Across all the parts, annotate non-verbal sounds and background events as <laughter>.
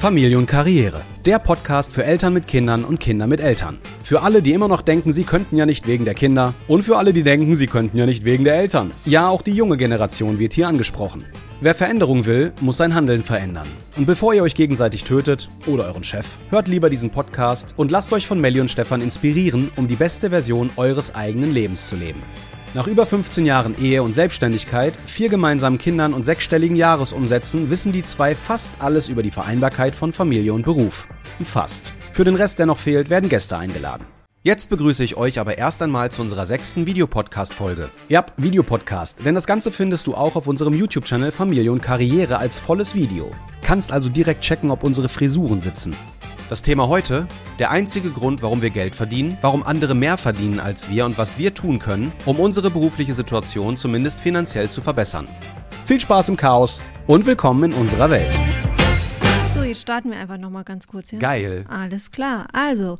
Familie und Karriere. Der Podcast für Eltern mit Kindern und Kinder mit Eltern. Für alle, die immer noch denken, sie könnten ja nicht wegen der Kinder. Und für alle, die denken, sie könnten ja nicht wegen der Eltern. Ja, auch die junge Generation wird hier angesprochen. Wer Veränderung will, muss sein Handeln verändern. Und bevor ihr euch gegenseitig tötet oder euren Chef, hört lieber diesen Podcast und lasst euch von Melli und Stefan inspirieren, um die beste Version eures eigenen Lebens zu leben. Nach über 15 Jahren Ehe und Selbstständigkeit, vier gemeinsamen Kindern und sechsstelligen Jahresumsätzen wissen die zwei fast alles über die Vereinbarkeit von Familie und Beruf. Fast. Für den Rest, der noch fehlt, werden Gäste eingeladen. Jetzt begrüße ich euch aber erst einmal zu unserer sechsten Videopodcast-Folge. Ja, Videopodcast, denn das Ganze findest du auch auf unserem YouTube-Channel Familie und Karriere als volles Video. Kannst also direkt checken, ob unsere Frisuren sitzen. Das Thema heute, der einzige Grund, warum wir Geld verdienen, warum andere mehr verdienen als wir und was wir tun können, um unsere berufliche Situation zumindest finanziell zu verbessern. Viel Spaß im Chaos und willkommen in unserer Welt. So, jetzt starten wir einfach nochmal ganz kurz. Ja? Geil. Alles klar. Also,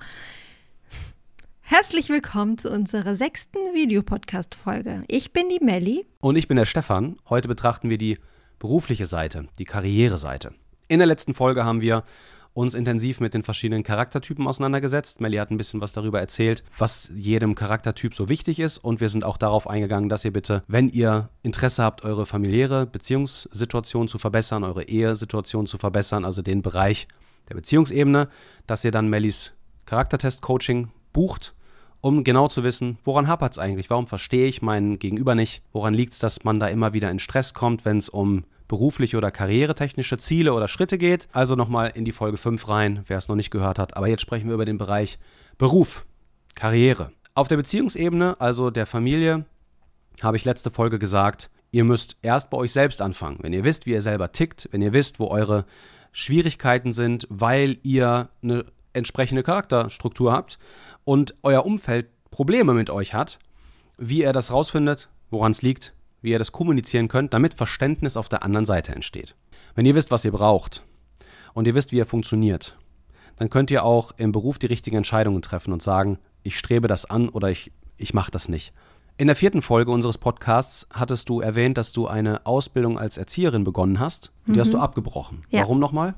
herzlich willkommen zu unserer sechsten Videopodcast-Folge. Ich bin die Melli. Und ich bin der Stefan. Heute betrachten wir die berufliche Seite, die Karriereseite. In der letzten Folge haben wir uns intensiv mit den verschiedenen Charaktertypen auseinandergesetzt. Melly hat ein bisschen was darüber erzählt, was jedem Charaktertyp so wichtig ist. Und wir sind auch darauf eingegangen, dass ihr bitte, wenn ihr Interesse habt, eure familiäre Beziehungssituation zu verbessern, eure Ehesituation zu verbessern, also den Bereich der Beziehungsebene, dass ihr dann Mellys Charaktertest-Coaching bucht um genau zu wissen, woran hapert es eigentlich? Warum verstehe ich meinen Gegenüber nicht? Woran liegt es, dass man da immer wieder in Stress kommt, wenn es um berufliche oder karrieretechnische Ziele oder Schritte geht. Also nochmal in die Folge 5 rein, wer es noch nicht gehört hat. Aber jetzt sprechen wir über den Bereich Beruf, Karriere. Auf der Beziehungsebene, also der Familie, habe ich letzte Folge gesagt, ihr müsst erst bei euch selbst anfangen. Wenn ihr wisst, wie ihr selber tickt, wenn ihr wisst, wo eure Schwierigkeiten sind, weil ihr eine entsprechende Charakterstruktur habt und euer Umfeld Probleme mit euch hat, wie ihr das rausfindet, woran es liegt, wie ihr das kommunizieren könnt, damit Verständnis auf der anderen Seite entsteht. Wenn ihr wisst, was ihr braucht und ihr wisst, wie ihr funktioniert, dann könnt ihr auch im Beruf die richtigen Entscheidungen treffen und sagen, ich strebe das an oder ich, ich mache das nicht. In der vierten Folge unseres Podcasts hattest du erwähnt, dass du eine Ausbildung als Erzieherin begonnen hast. Und die hast du mhm. abgebrochen. Ja. Warum nochmal?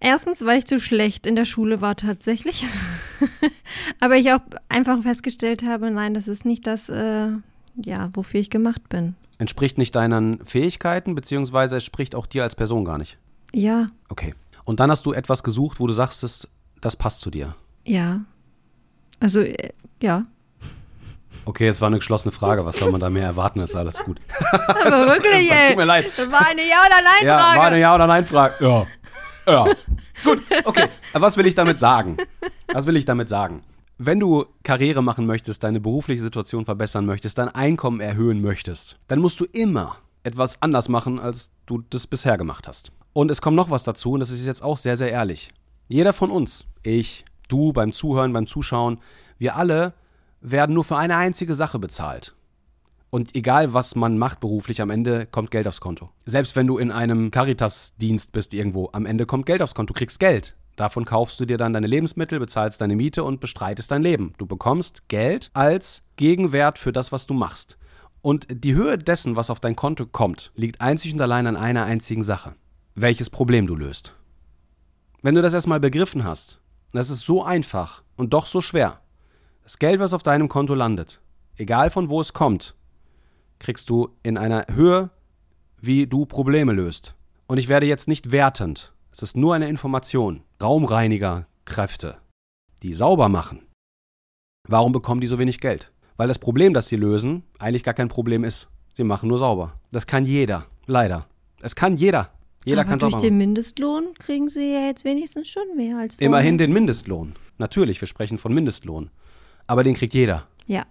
Erstens, weil ich zu schlecht in der Schule war tatsächlich. <laughs> Aber ich auch einfach festgestellt habe, nein, das ist nicht das, äh, ja, wofür ich gemacht bin. Entspricht nicht deinen Fähigkeiten, beziehungsweise es spricht auch dir als Person gar nicht? Ja. Okay. Und dann hast du etwas gesucht, wo du sagst, das, das passt zu dir? Ja. Also, äh, ja. Okay, es war eine geschlossene Frage. Was soll man da mehr erwarten? Ist alles gut. <laughs> <laughs> Aber wirklich, ey. Tut mir leid. Das war eine Ja- oder Nein-Frage. Ja, war eine Ja- oder Nein-Frage. Ja. Ja. <laughs> gut, okay. Was will ich damit sagen? Was will ich damit sagen? Wenn du Karriere machen möchtest, deine berufliche Situation verbessern möchtest, dein Einkommen erhöhen möchtest, dann musst du immer etwas anders machen, als du das bisher gemacht hast. Und es kommt noch was dazu, und das ist jetzt auch sehr, sehr ehrlich. Jeder von uns, ich, du beim Zuhören, beim Zuschauen, wir alle werden nur für eine einzige Sache bezahlt. Und egal, was man macht beruflich, am Ende kommt Geld aufs Konto. Selbst wenn du in einem Caritas-Dienst bist irgendwo, am Ende kommt Geld aufs Konto, du kriegst Geld. Davon kaufst du dir dann deine Lebensmittel, bezahlst deine Miete und bestreitest dein Leben. Du bekommst Geld als Gegenwert für das, was du machst. Und die Höhe dessen, was auf dein Konto kommt, liegt einzig und allein an einer einzigen Sache. Welches Problem du löst. Wenn du das erstmal begriffen hast, das ist so einfach und doch so schwer. Das Geld, was auf deinem Konto landet, egal von wo es kommt, kriegst du in einer Höhe, wie du Probleme löst. Und ich werde jetzt nicht wertend es ist nur eine Information. Raumreinigerkräfte, die sauber machen. Warum bekommen die so wenig Geld? Weil das Problem, das sie lösen, eigentlich gar kein Problem ist. Sie machen nur sauber. Das kann jeder, leider. Es kann jeder. Jeder kann sauber machen. Durch den Mindestlohn kriegen sie ja jetzt wenigstens schon mehr als vorher. Immerhin den Mindestlohn. Natürlich, wir sprechen von Mindestlohn. Aber den kriegt jeder. Ja.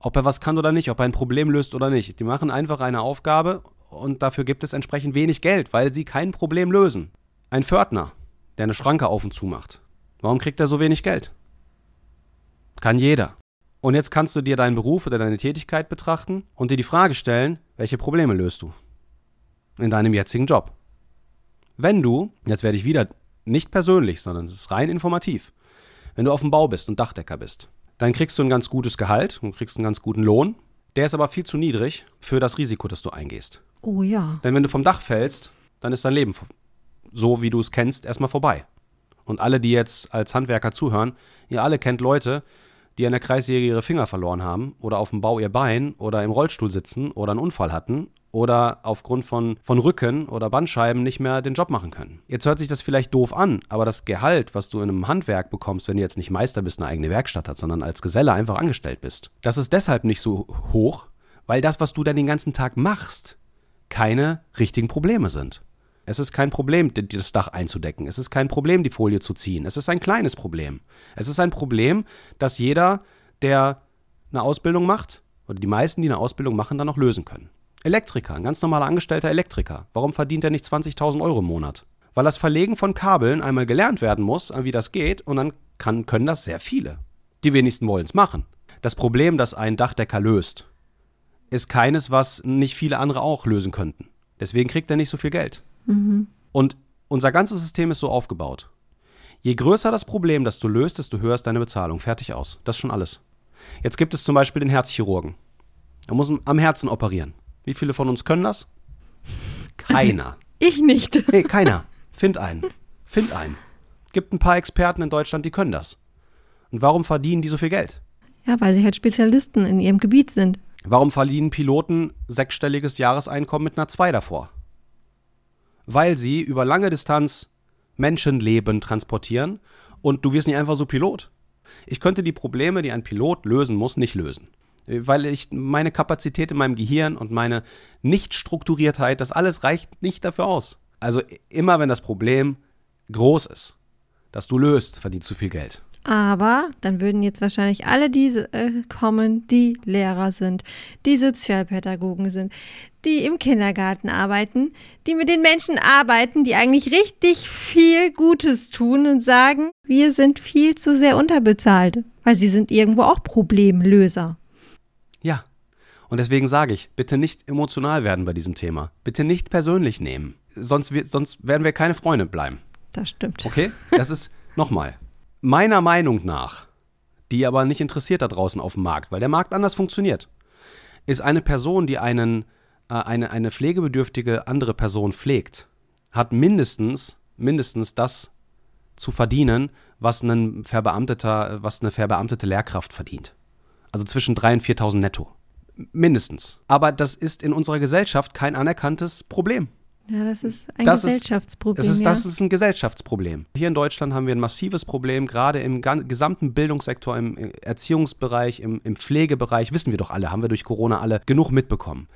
Ob er was kann oder nicht, ob er ein Problem löst oder nicht. Die machen einfach eine Aufgabe und dafür gibt es entsprechend wenig Geld, weil sie kein Problem lösen. Ein Pförtner, der eine Schranke auf und zu macht. Warum kriegt er so wenig Geld? Kann jeder. Und jetzt kannst du dir deinen Beruf oder deine Tätigkeit betrachten und dir die Frage stellen, welche Probleme löst du in deinem jetzigen Job? Wenn du, jetzt werde ich wieder nicht persönlich, sondern es ist rein informativ, wenn du auf dem Bau bist und Dachdecker bist, dann kriegst du ein ganz gutes Gehalt und kriegst einen ganz guten Lohn. Der ist aber viel zu niedrig für das Risiko, das du eingehst. Oh ja. Denn wenn du vom Dach fällst, dann ist dein Leben so wie du es kennst, erstmal vorbei. Und alle, die jetzt als Handwerker zuhören, ihr alle kennt Leute, die an der Kreissäge ihre Finger verloren haben oder auf dem Bau ihr Bein oder im Rollstuhl sitzen oder einen Unfall hatten oder aufgrund von, von Rücken oder Bandscheiben nicht mehr den Job machen können. Jetzt hört sich das vielleicht doof an, aber das Gehalt, was du in einem Handwerk bekommst, wenn du jetzt nicht Meister bist, eine eigene Werkstatt hast, sondern als Geselle einfach angestellt bist, das ist deshalb nicht so hoch, weil das, was du dann den ganzen Tag machst, keine richtigen Probleme sind. Es ist kein Problem, das Dach einzudecken. Es ist kein Problem, die Folie zu ziehen. Es ist ein kleines Problem. Es ist ein Problem, dass jeder, der eine Ausbildung macht, oder die meisten, die eine Ausbildung machen, dann noch lösen können. Elektriker, ein ganz normaler angestellter Elektriker. Warum verdient er nicht 20.000 Euro im Monat? Weil das Verlegen von Kabeln einmal gelernt werden muss, wie das geht, und dann kann, können das sehr viele. Die wenigsten wollen es machen. Das Problem, das ein Dachdecker löst, ist keines, was nicht viele andere auch lösen könnten. Deswegen kriegt er nicht so viel Geld. Mhm. Und unser ganzes System ist so aufgebaut. Je größer das Problem, das du löst, desto höher ist deine Bezahlung. Fertig aus. Das ist schon alles. Jetzt gibt es zum Beispiel den Herzchirurgen. Er muss am Herzen operieren. Wie viele von uns können das? <laughs> Keiner. Ich nicht. <laughs> Nee, keiner. Find einen. Find einen. Gibt ein paar Experten in Deutschland, die können das. Und warum verdienen die so viel Geld? Ja, weil sie halt Spezialisten in ihrem Gebiet sind. Warum verdienen Piloten sechsstelliges Jahreseinkommen mit einer 2 davor? Weil sie über lange Distanz Menschenleben transportieren und du wirst nicht einfach so Pilot. Ich könnte die Probleme, die ein Pilot lösen muss, nicht lösen. Weil ich meine Kapazität in meinem Gehirn und meine Nichtstrukturiertheit, das alles reicht nicht dafür aus. Also immer wenn das Problem groß ist, das du löst, verdienst du viel Geld. Aber dann würden jetzt wahrscheinlich alle diese äh, kommen, die Lehrer sind, die Sozialpädagogen sind, die im Kindergarten arbeiten, die mit den Menschen arbeiten, die eigentlich richtig viel Gutes tun und sagen, wir sind viel zu sehr unterbezahlt, weil sie sind irgendwo auch Problemlöser. Ja. Und deswegen sage ich, bitte nicht emotional werden bei diesem Thema. Bitte nicht persönlich nehmen. Sonst, wir, sonst werden wir keine Freunde bleiben. Das stimmt. Okay? Das ist, <laughs> nochmal, meiner Meinung nach, die aber nicht interessiert da draußen auf dem Markt, weil der Markt anders funktioniert, ist eine Person, die einen, eine, eine pflegebedürftige andere Person pflegt, hat mindestens, mindestens das zu verdienen, was, ein verbeamteter, was eine verbeamtete Lehrkraft verdient. Also zwischen 3.000 und 4.000 netto. Mindestens. Aber das ist in unserer Gesellschaft kein anerkanntes Problem. Ja, das ist ein das Gesellschaftsproblem. Ist, das, ist, ja. das ist ein Gesellschaftsproblem. Hier in Deutschland haben wir ein massives Problem, gerade im gesamten Bildungssektor, im Erziehungsbereich, im, im Pflegebereich, wissen wir doch alle, haben wir durch Corona alle genug mitbekommen.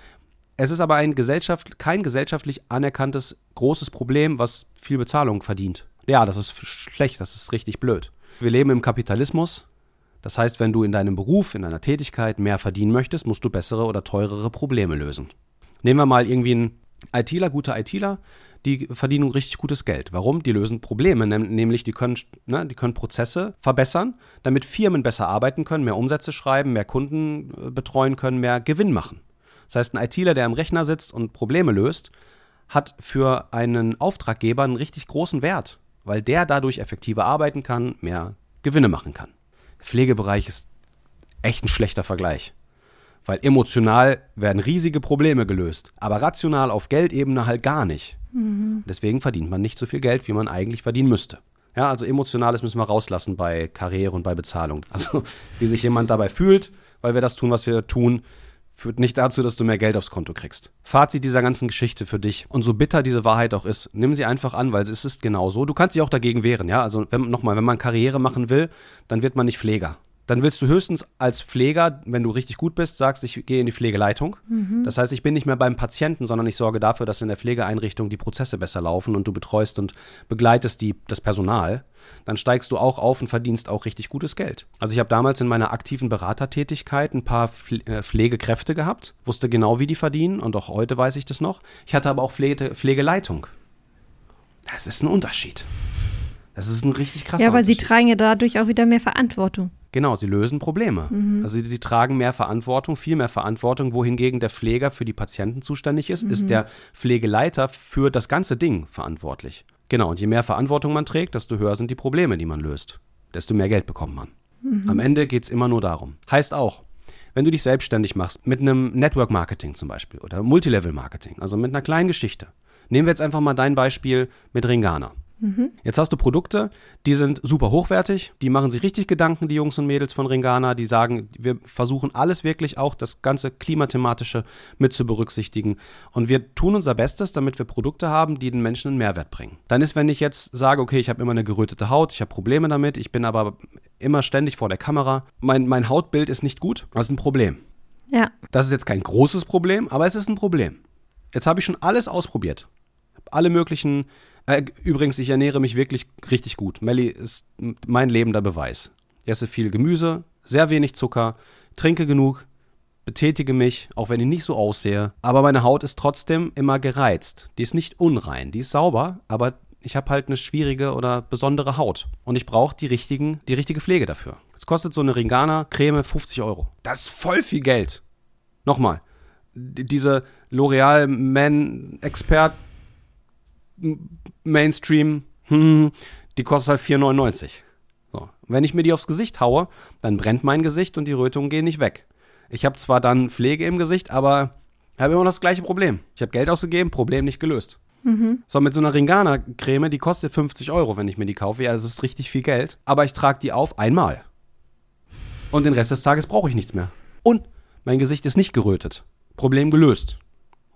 Es ist aber ein Gesellschaft, kein gesellschaftlich anerkanntes großes Problem, was viel Bezahlung verdient. Ja, das ist schlecht, das ist richtig blöd. Wir leben im Kapitalismus. Das heißt, wenn du in deinem Beruf, in deiner Tätigkeit mehr verdienen möchtest, musst du bessere oder teurere Probleme lösen. Nehmen wir mal irgendwie ein ITler, gute ITler, die verdienen richtig gutes Geld. Warum? Die lösen Probleme, nämlich die können, ne, die können Prozesse verbessern, damit Firmen besser arbeiten können, mehr Umsätze schreiben, mehr Kunden äh, betreuen können, mehr Gewinn machen. Das heißt, ein ITler, der am Rechner sitzt und Probleme löst, hat für einen Auftraggeber einen richtig großen Wert, weil der dadurch effektiver arbeiten kann, mehr Gewinne machen kann. Pflegebereich ist echt ein schlechter Vergleich. Weil emotional werden riesige Probleme gelöst, aber rational auf Geldebene halt gar nicht. Mhm. Deswegen verdient man nicht so viel Geld, wie man eigentlich verdienen müsste. Ja, also emotionales müssen wir rauslassen bei Karriere und bei Bezahlung. Also wie sich jemand dabei fühlt, weil wir das tun, was wir tun, führt nicht dazu, dass du mehr Geld aufs Konto kriegst. Fazit dieser ganzen Geschichte für dich. Und so bitter diese Wahrheit auch ist, nimm sie einfach an, weil es ist genau so. Du kannst dich auch dagegen wehren, ja. Also nochmal, wenn man Karriere machen will, dann wird man nicht Pfleger dann willst du höchstens als Pfleger, wenn du richtig gut bist, sagst, ich gehe in die Pflegeleitung. Mhm. Das heißt, ich bin nicht mehr beim Patienten, sondern ich sorge dafür, dass in der Pflegeeinrichtung die Prozesse besser laufen und du betreust und begleitest die, das Personal. Dann steigst du auch auf und verdienst auch richtig gutes Geld. Also ich habe damals in meiner aktiven Beratertätigkeit ein paar äh, Pflegekräfte gehabt, wusste genau, wie die verdienen und auch heute weiß ich das noch. Ich hatte aber auch Pflege, Pflegeleitung. Das ist ein Unterschied. Das ist ein richtig krasser Ja, aber sie tragen ja dadurch auch wieder mehr Verantwortung. Genau, sie lösen Probleme. Mhm. Also sie, sie, tragen mehr Verantwortung, viel mehr Verantwortung, wohingegen der Pfleger für die Patienten zuständig ist, mhm. ist der Pflegeleiter für das ganze Ding verantwortlich. Genau, und je mehr Verantwortung man trägt, desto höher sind die Probleme, die man löst. Desto mehr Geld bekommt man. Mhm. Am Ende geht es immer nur darum. Heißt auch, wenn du dich selbstständig machst, mit einem Network Marketing zum Beispiel oder Multilevel Marketing, also mit einer kleinen Geschichte, Nehmen wir jetzt einfach mal dein Beispiel mit Ringana. Jetzt hast du Produkte, die sind super hochwertig, die machen sich richtig Gedanken, die Jungs und Mädels von Ringana, die sagen, wir versuchen alles wirklich auch das ganze Klimathematische mit zu berücksichtigen. Und wir tun unser Bestes, damit wir Produkte haben, die den Menschen einen Mehrwert bringen. Dann ist, wenn ich jetzt sage, okay, ich habe immer eine gerötete Haut, ich habe Probleme damit, ich bin aber immer ständig vor der Kamera, mein, mein Hautbild ist nicht gut, das ist ein Problem. Ja. Das ist jetzt kein großes Problem, aber es ist ein Problem. Jetzt habe ich schon alles ausprobiert. Alle möglichen. Äh, übrigens, ich ernähre mich wirklich richtig gut. Melli ist mein lebender Beweis. Ich esse viel Gemüse, sehr wenig Zucker, trinke genug, betätige mich, auch wenn ich nicht so aussehe. Aber meine Haut ist trotzdem immer gereizt. Die ist nicht unrein, die ist sauber, aber ich habe halt eine schwierige oder besondere Haut. Und ich brauche die, die richtige Pflege dafür. Jetzt kostet so eine Ringana-Creme 50 Euro. Das ist voll viel Geld. Nochmal, diese L'Oreal Men Expert Mainstream, hm, die kostet halt 4,99. So. Wenn ich mir die aufs Gesicht haue, dann brennt mein Gesicht und die Rötungen gehen nicht weg. Ich habe zwar dann Pflege im Gesicht, aber habe immer noch das gleiche Problem. Ich habe Geld ausgegeben, Problem nicht gelöst. So, mit so einer Ringana-Creme, die kostet 50 Euro, wenn ich mir die kaufe. Ja, das ist richtig viel Geld. Aber ich trage die auf einmal. Und den Rest des Tages brauche ich nichts mehr. Und mein Gesicht ist nicht gerötet. Problem gelöst.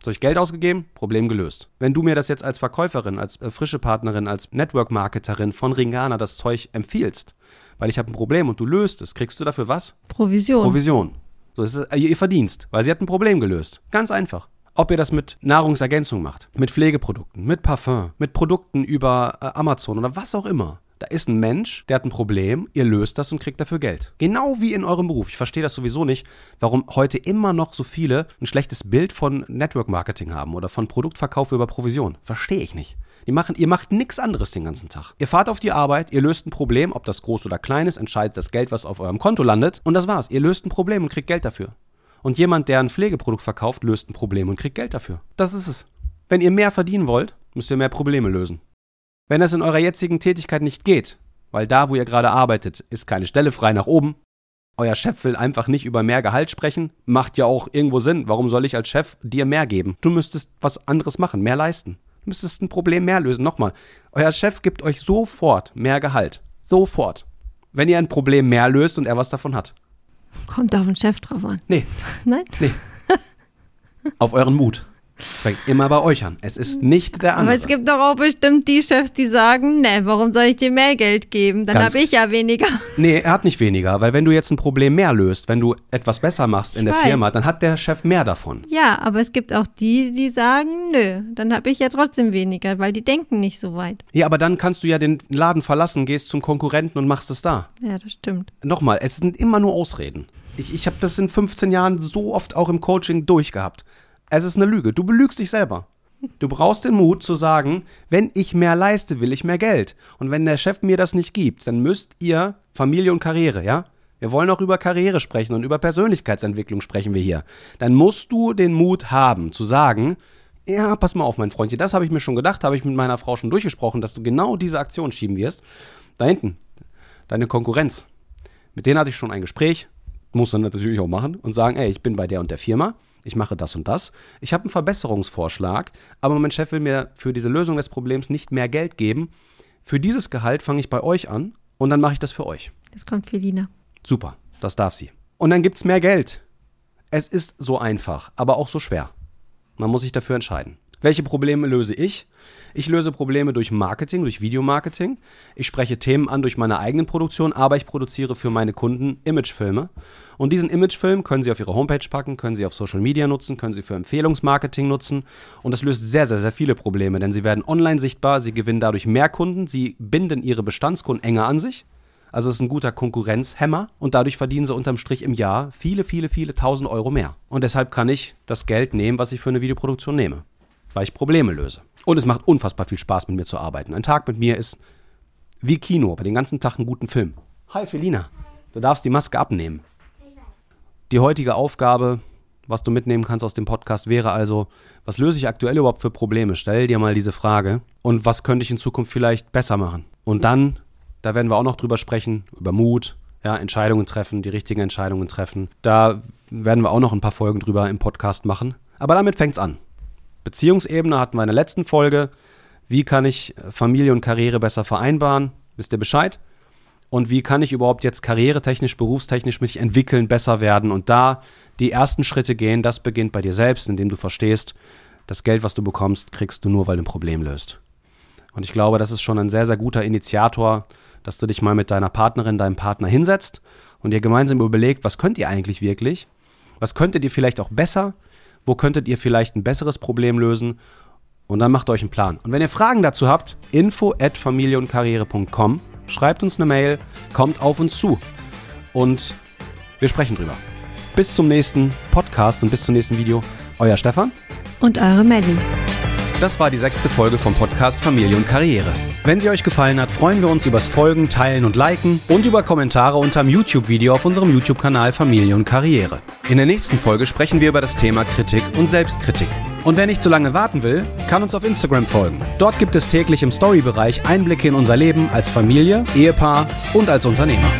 So, ich Geld ausgegeben, Problem gelöst. Wenn du mir das jetzt als Verkäuferin, als äh, frische Partnerin, als Network-Marketerin von Ringana das Zeug empfiehlst, weil ich habe ein Problem und du löst es, kriegst du dafür was? Provision. Provision. So ist es äh, ihr Verdienst, weil sie hat ein Problem gelöst. Ganz einfach. Ob ihr das mit Nahrungsergänzung macht, mit Pflegeprodukten, mit Parfum, mit Produkten über äh, Amazon oder was auch immer. Da ist ein Mensch, der hat ein Problem, ihr löst das und kriegt dafür Geld. Genau wie in eurem Beruf. Ich verstehe das sowieso nicht, warum heute immer noch so viele ein schlechtes Bild von Network Marketing haben oder von Produktverkauf über Provision. Verstehe ich nicht. Die machen, ihr macht nichts anderes den ganzen Tag. Ihr fahrt auf die Arbeit, ihr löst ein Problem, ob das groß oder klein ist, entscheidet das Geld, was auf eurem Konto landet. Und das war's. Ihr löst ein Problem und kriegt Geld dafür. Und jemand, der ein Pflegeprodukt verkauft, löst ein Problem und kriegt Geld dafür. Das ist es. Wenn ihr mehr verdienen wollt, müsst ihr mehr Probleme lösen. Wenn das in eurer jetzigen Tätigkeit nicht geht, weil da, wo ihr gerade arbeitet, ist keine Stelle frei nach oben, euer Chef will einfach nicht über mehr Gehalt sprechen, macht ja auch irgendwo Sinn. Warum soll ich als Chef dir mehr geben? Du müsstest was anderes machen, mehr leisten. Du müsstest ein Problem mehr lösen. Nochmal, euer Chef gibt euch sofort mehr Gehalt. Sofort. Wenn ihr ein Problem mehr löst und er was davon hat. Kommt auf den Chef drauf an. Nee, <laughs> Nein? <laughs> auf euren Mut. Es fängt immer bei euch an. Es ist nicht der Aber andere. es gibt doch auch bestimmt die Chefs, die sagen, ne, warum soll ich dir mehr Geld geben? Dann habe ich ja weniger. <laughs> Nee, er hat nicht weniger, weil wenn du jetzt ein Problem mehr löst, wenn du etwas besser machst in Ich der weiß. Firma, dann hat der Chef mehr davon. Ja, aber es gibt auch die, die sagen, nö, dann habe ich ja trotzdem weniger, weil die denken nicht so weit. Ja, aber dann kannst du ja den Laden verlassen, gehst zum Konkurrenten und machst es da. Ja, das stimmt. Nochmal, es sind immer nur Ausreden. Ich, ich habe das in 15 Jahren so oft auch im Coaching durchgehabt. Es ist eine Lüge. Du belügst dich selber. Du brauchst den Mut zu sagen, wenn ich mehr leiste, will ich mehr Geld. Und wenn der Chef mir das nicht gibt, dann müsst ihr Familie und Karriere, ja? Wir wollen auch über Karriere sprechen und über Persönlichkeitsentwicklung sprechen wir hier. Dann musst du den Mut haben zu sagen, ja, pass mal auf, mein Freundchen, das habe ich mir schon gedacht, habe ich mit meiner Frau schon durchgesprochen, dass du genau diese Aktion schieben wirst. Da hinten, deine Konkurrenz. Mit denen hatte ich schon ein Gespräch, muss dann natürlich auch machen und sagen, ey, ich bin bei der und der Firma, ich mache das und das. Ich habe einen Verbesserungsvorschlag, aber mein Chef will mir für diese Lösung des Problems nicht mehr Geld geben. Für dieses Gehalt fange ich bei euch an und dann mache ich das für euch. Jetzt kommt Felina. Super, das darf sie. Und dann gibt es mehr Geld. Es ist so einfach, aber auch so schwer. Man muss sich dafür entscheiden. Welche Probleme löse ich? Ich löse Probleme durch Marketing, durch Videomarketing. Ich spreche Themen an durch meine eigenen Produktion, aber ich produziere für meine Kunden Imagefilme. Und diesen Imagefilm können Sie auf Ihre Homepage packen, können Sie auf Social Media nutzen, können Sie für Empfehlungsmarketing nutzen. Und das löst sehr, sehr, sehr viele Probleme, denn Sie werden online sichtbar, Sie gewinnen dadurch mehr Kunden, Sie binden Ihre Bestandskunden enger an sich. Also es ist ein guter Konkurrenzhemmer und dadurch verdienen sie unterm Strich im Jahr viele, viele, viele tausend Euro mehr. Und deshalb kann ich das Geld nehmen, was ich für eine Videoproduktion nehme, weil ich Probleme löse. Und es macht unfassbar viel Spaß, mit mir zu arbeiten. Ein Tag mit mir ist wie Kino, bei den ganzen Tag einen guten Film. Hi Felina, du darfst die Maske abnehmen. Die heutige Aufgabe, was du mitnehmen kannst aus dem Podcast, wäre also, was löse ich aktuell überhaupt für Probleme? Stell dir mal diese Frage. Und was könnte ich in Zukunft vielleicht besser machen? Und dann, da werden wir auch noch drüber sprechen, über Mut, ja, Entscheidungen treffen, die richtigen Entscheidungen treffen. Da werden wir auch noch ein paar Folgen drüber im Podcast machen. Aber damit fängt's an. Beziehungsebene hatten wir in der letzten Folge. Wie kann ich Familie und Karriere besser vereinbaren? Wisst ihr Bescheid? Und wie kann ich überhaupt jetzt karrieretechnisch, berufstechnisch mich entwickeln, besser werden und da die ersten Schritte gehen? Das beginnt bei dir selbst, indem du verstehst, das Geld, was du bekommst, kriegst du nur, weil du ein Problem löst. Und ich glaube, das ist schon ein sehr, sehr guter Initiator, dass du dich mal mit deiner Partnerin, deinem Partner hinsetzt und ihr gemeinsam überlegt, was könnt ihr eigentlich wirklich? Was könntet ihr vielleicht auch besser? Wo könntet ihr vielleicht ein besseres Problem lösen? Und dann macht euch einen Plan. Und wenn ihr Fragen dazu habt, info at familieundkarriere.com, schreibt uns eine Mail, kommt auf uns zu. Und wir sprechen drüber. Bis zum nächsten Podcast und bis zum nächsten Video. Euer Stefan. Und eure Melli. Das war die sechste Folge vom Podcast Familie und Karriere. Wenn sie euch gefallen hat, freuen wir uns übers Folgen, Teilen und Liken und über Kommentare unterm YouTube-Video auf unserem YouTube-Kanal Familie und Karriere. In der nächsten Folge sprechen wir über das Thema Kritik und Selbstkritik. Und wer nicht zu lange warten will, kann uns auf Instagram folgen. Dort gibt es täglich im Story-Bereich Einblicke in unser Leben als Familie, Ehepaar und als Unternehmer.